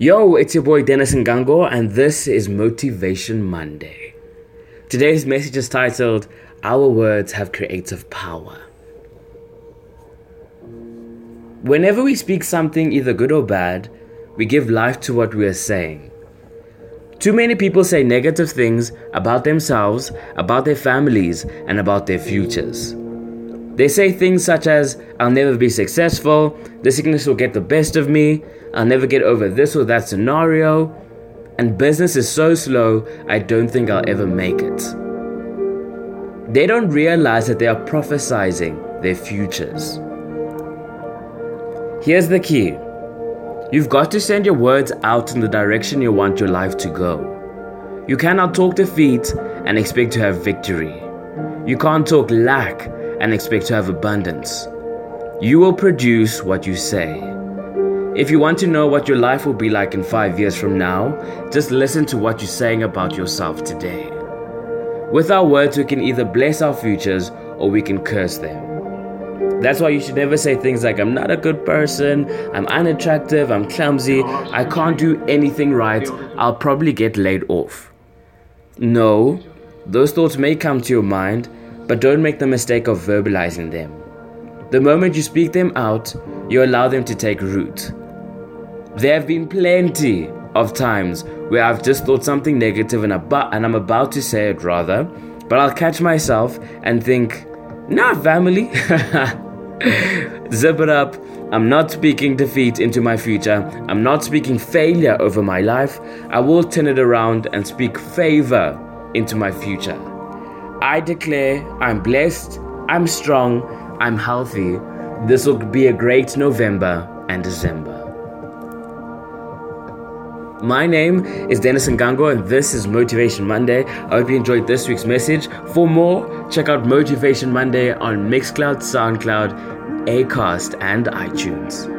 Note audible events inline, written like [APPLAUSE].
Yo, it's your boy Dennis Ngango, and this is Motivation Monday. Today's message is titled, Our Words Have Creative Power. Whenever we speak something either good or bad, we give life to what we are saying. Too many people say negative things about themselves, about their families, and about their futures. They say things such as, I'll never be successful, the sickness will get the best of me, I'll never get over this or that scenario, and business is so slow, I don't think I'll ever make it. They don't realize that they are prophesizing their futures. Here's the key you've got to send your words out in the direction you want your life to go. You cannot talk defeat and expect to have victory. You can't talk lack and expect to have abundance. You will produce what you say. If you want to know what your life will be like in five years from now, just listen to what you're saying about yourself today. With our words, we can either bless our futures or we can curse them. That's why you should never say things like, I'm not a good person, I'm unattractive, I'm clumsy, I can't do anything right, I'll probably get laid off. No, those thoughts may come to your mind, but don't make the mistake of verbalizing them. The moment you speak them out, you allow them to take root. There have been plenty of times where I've just thought something negative and, and I'm about to say it rather, but I'll catch myself and think, nah, family. [LAUGHS] Zip it up. I'm not speaking defeat into my future. I'm not speaking failure over my life. I will turn it around and speak favor into my future. I declare I'm blessed, I'm strong, I'm healthy. This will be a great November and December. My name is Dennis Ngango, and this is Motivation Monday. I hope you enjoyed this week's message. For more, check out Motivation Monday on Mixcloud, SoundCloud, Acast, and iTunes.